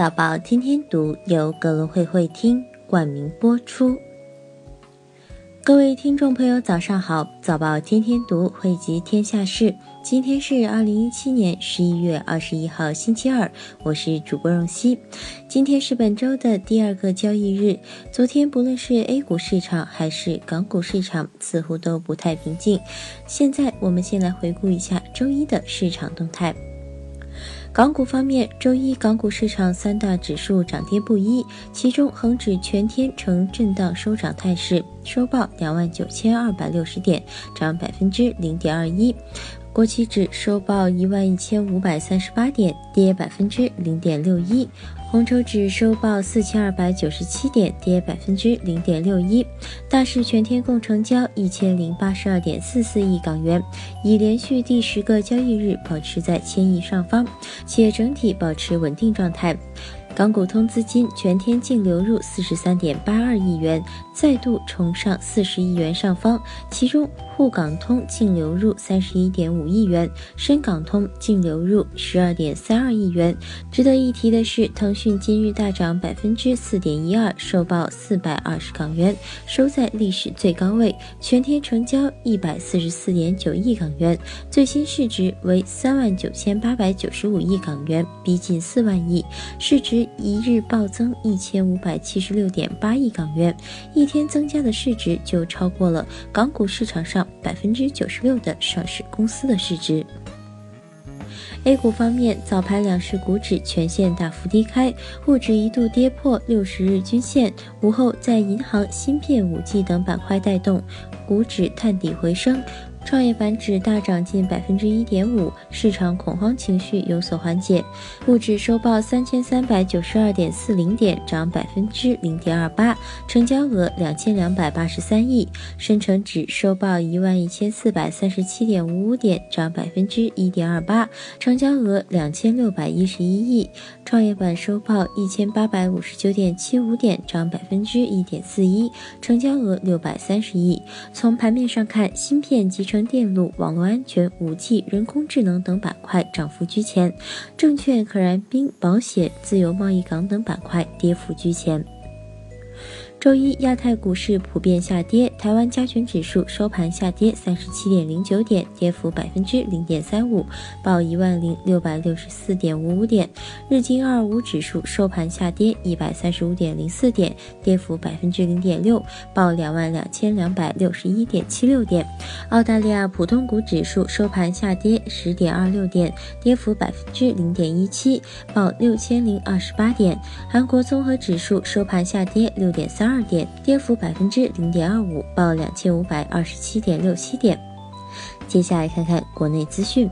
早报天天读由格伦会会听冠名播出。各位听众朋友，早上好！早报天天读汇集天下事，今天是二零一七年十一月二十一号，星期二，我是主播荣熙。今天是本周的第二个交易日。昨天不论是 A 股市场还是港股市场，似乎都不太平静。现在我们先来回顾一下周一的市场动态。港股方面，周一港股市场三大指数涨跌不一，其中恒指全天呈震荡收涨态势，收报两万九千二百六十点，涨百分之零点二一；国企指收报一万一千五百三十八点，跌百分之零点六一。红筹指收报四千二百九十七点，跌百分之零点六一。大市全天共成交一千零八十二点四四亿港元，已连续第十个交易日保持在千亿上方，且整体保持稳定状态。港股通资金全天净流入四十三点八二亿元，再度冲上四十亿元上方。其中沪港通净流入三十一点五亿元，深港通净流入十二点三二亿元。值得一提的是，腾讯今日大涨百分之四点一二，收报四百二十港元，收在历史最高位。全天成交一百四十四点九亿港元，最新市值为三万九千八百九十五亿港元，逼近四万亿，市值。一日暴增一千五百七十六点八亿港元，一天增加的市值就超过了港股市场上百分之九十六的上市公司的市值。A 股方面，早盘两市股指全线大幅低开，沪指一度跌破六十日均线，午后在银行、芯片、五 G 等板块带动，股指探底回升。创业板指大涨近百分之一点五，市场恐慌情绪有所缓解。沪指收报三千三百九十二点四零点，涨百分之零点二八，成交额两千两百八十三亿。深成指收报一万一千四百三十七点五五点，涨百分之一点二八，成交额两千六百一十一亿。创业板收报一千八百五十九点七五点，涨百分之一点四一，成交额六百三十亿。从盘面上看，芯片及成电路、网络安全、五 G、人工智能等板块涨幅居前，证券、可燃冰、保险、自由贸易港等板块跌幅居前。周一，亚太股市普遍下跌，台湾加权指数收盘下跌三十七点零九点，跌幅百分之零点三五，报一万零六百六十四点五五点。日经二五指数收盘下跌一百三十五点零四点，跌幅百分之零点六，报两万两千两百六十一点七六点。澳大利亚普通股指数收盘下跌十点二六点，跌幅百分之零点一七，报六千零二十八点。韩国综合指数收盘下跌六点三。二点，跌幅百分之零点二五，报两千五百二十七点六七点。接下来看看国内资讯。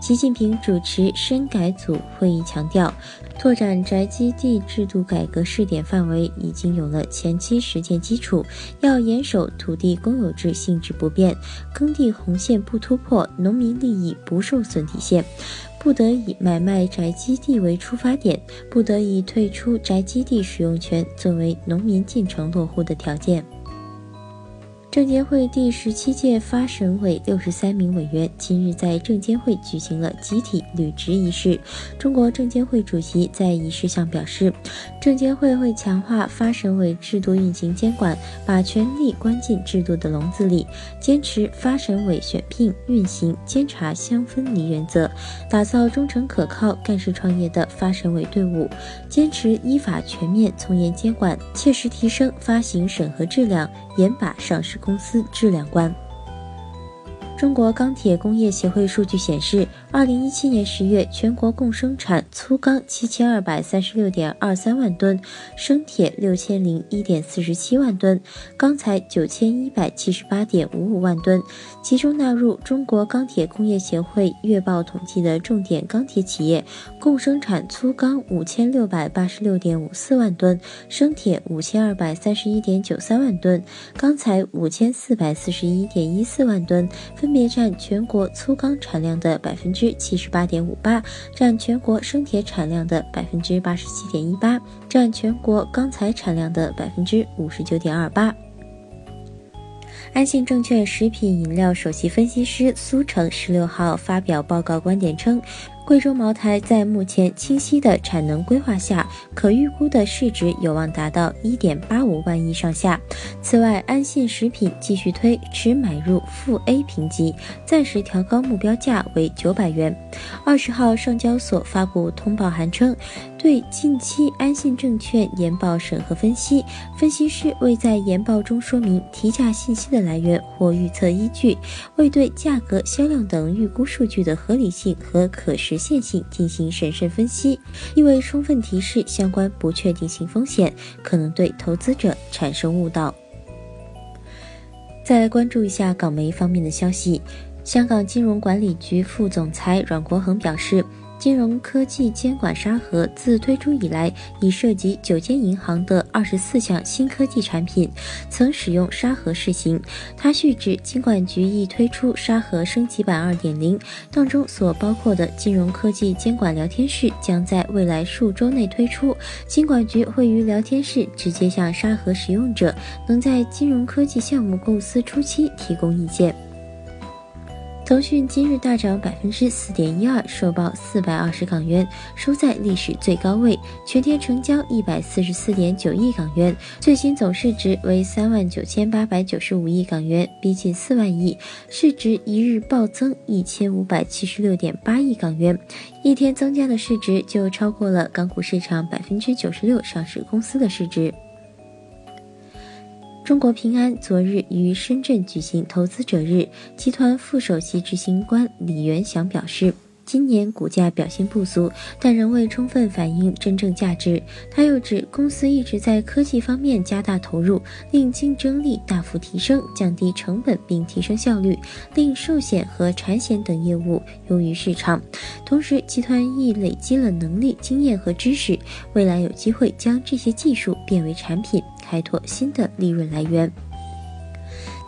习近平主持深改组会议强调，拓展宅基地制度改革试点范围已经有了前期实践基础，要严守土地公有制性质不变，耕地红线不突破，农民利益不受损底线。不得以买卖宅基地为出发点，不得以退出宅基地使用权作为农民进城落户的条件。证监会第十七届发审委六十三名委员今日在证监会举行了集体履职仪式。中国证监会主席在仪式上表示，证监会会强化发审委制度运行监管，把权力关进制度的笼子里，坚持发审委选聘、运行、监察相分离原则，打造忠诚可靠、干事创业的发审委队伍，坚持依法全面从严监管，切实提升发行审核质量，严把上市。公司质量关。中国钢铁工业协会数据显示，二零一七年十月，全国共生产粗钢七千二百三十六点二三万吨，生铁六千零一点四十七万吨，钢材九千一百七十八点五五万吨。其中纳入中国钢铁工业协会月报统计的重点钢铁企业，共生产粗钢五千六百八十六点五四万吨，生铁五千二百三十一点九三万吨，钢材五千四百四十一点一四万吨。分分别占全国粗钢产量的百分之七十八点五八，占全国生铁产量的百分之八十七点一八，占全国钢材产量的百分之五十九点二八。安信证券食品饮料首席分析师苏成十六号发表报告观点称。贵州茅台在目前清晰的产能规划下，可预估的市值有望达到一点八五万亿上下。此外，安信食品继续推持买入负 A 评级，暂时调高目标价为九百元。二十号，上交所发布通报函称，对近期安信证券研报审核分析，分析师未在研报中说明提价信息的来源或预测依据，未对价格、销量等预估数据的合理性和可实。线性进行审慎分析，因为充分提示相关不确定性风险，可能对投资者产生误导。再来关注一下港媒方面的消息，香港金融管理局副总裁阮国恒表示。金融科技监管沙盒自推出以来，已涉及九间银行的二十四项新科技产品曾使用沙盒试行。他续指，金管局已推出沙盒升级版二点零，当中所包括的金融科技监管聊天室将在未来数周内推出。金管局会于聊天室直接向沙盒使用者能在金融科技项目构思初期提供意见。腾讯今日大涨百分之四点一二，收报四百二十港元，收在历史最高位。全天成交一百四十四点九亿港元，最新总市值为三万九千八百九十五亿港元，逼近四万亿，市值一日暴增一千五百七十六点八亿港元，一天增加的市值就超过了港股市场百分之九十六上市公司的市值。中国平安昨日于深圳举行投资者日，集团副首席执行官李元祥表示。今年股价表现不俗，但仍未充分反映真正价值。他又指，公司一直在科技方面加大投入，令竞争力大幅提升，降低成本并提升效率，令寿险和产险等业务优于市场。同时，集团亦累积了能力、经验和知识，未来有机会将这些技术变为产品，开拓新的利润来源。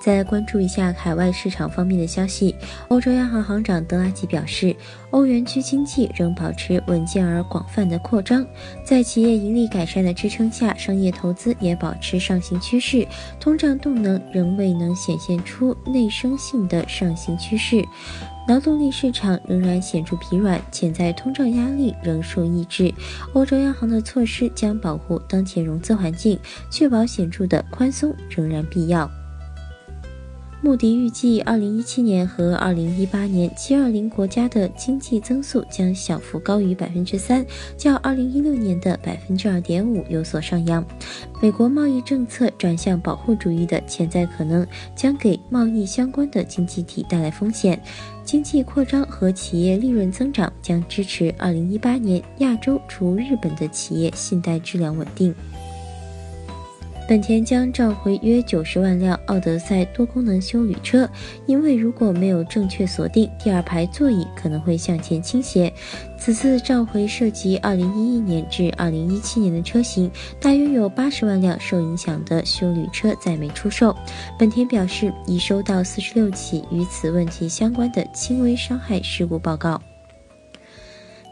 再关注一下海外市场方面的消息。欧洲央行行长德拉吉表示，欧元区经济仍保持稳健而广泛的扩张，在企业盈利改善的支撑下，商业投资也保持上行趋势，通胀动能仍未能显现出内生性的上行趋势，劳动力市场仍然显著疲软，潜在通胀压力仍受抑制。欧洲央行的措施将保护当前融资环境，确保显著的宽松仍然必要。穆迪预计，二零一七年和二零一八年 “720” 国家的经济增速将小幅高于百分之三，较二零一六年的百分之二点五有所上扬。美国贸易政策转向保护主义的潜在可能，将给贸易相关的经济体带来风险。经济扩张和企业利润增长将支持二零一八年亚洲除日本的企业信贷质量稳定。本田将召回约九十万辆奥德赛多功能休旅车，因为如果没有正确锁定，第二排座椅可能会向前倾斜。此次召回涉及二零一一年至二零一七年的车型，大约有八十万辆受影响的休旅车在美出售。本田表示，已收到四十六起与此问题相关的轻微伤害事故报告。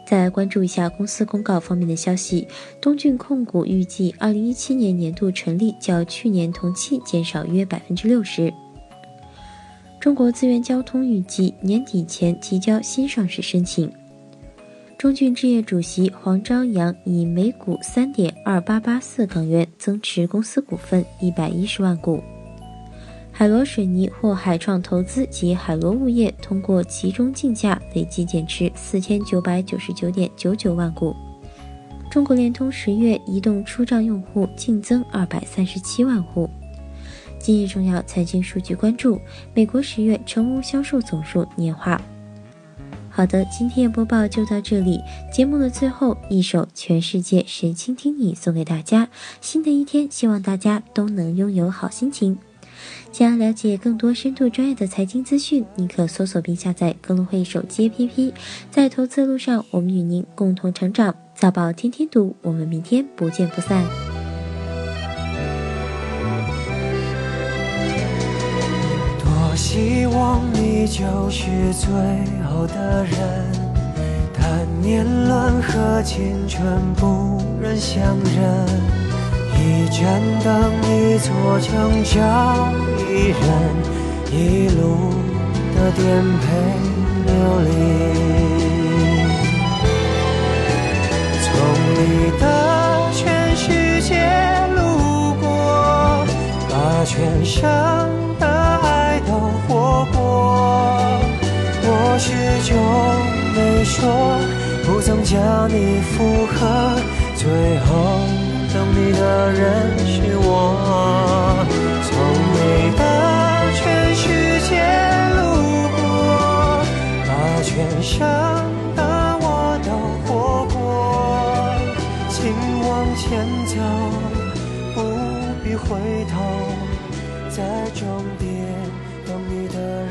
再来关注一下公司公告方面的消息。东骏控股预计，二零一七年年度纯利较去年同期减少约百分之六十。中国资源交通预计年底前提交新上市申请。中骏置业主席黄朝阳以每股三点二八八四港元增持公司股份一百一十万股。海螺水泥或海创投资及海螺物业通过集中竞价累计减持四千九百九十九点九九万股。中国联通十月移动出账用户净增二百三十七万户。今日重要财经数据关注：美国十月成屋销售总数年化。好的，今天的播报就到这里。节目的最后一首《全世界谁倾听你》送给大家。新的一天，希望大家都能拥有好心情。想要了解更多深度专业的财经资讯，你可搜索并下载格隆汇手机 APP。在投资路上，我们与您共同成长。早报天天读，我们明天不见不散。多希望你就是最后的人，但年轮和青春不忍相认。一盏灯，一座城，找一人，一路的颠沛流离。从你的全世界路过，把全生的爱都活过。我始终没说，不曾将你附和，最后你的人是我。从美的全世界路过，把全生的我都活过。请往前走，不必回头，在终点等你的。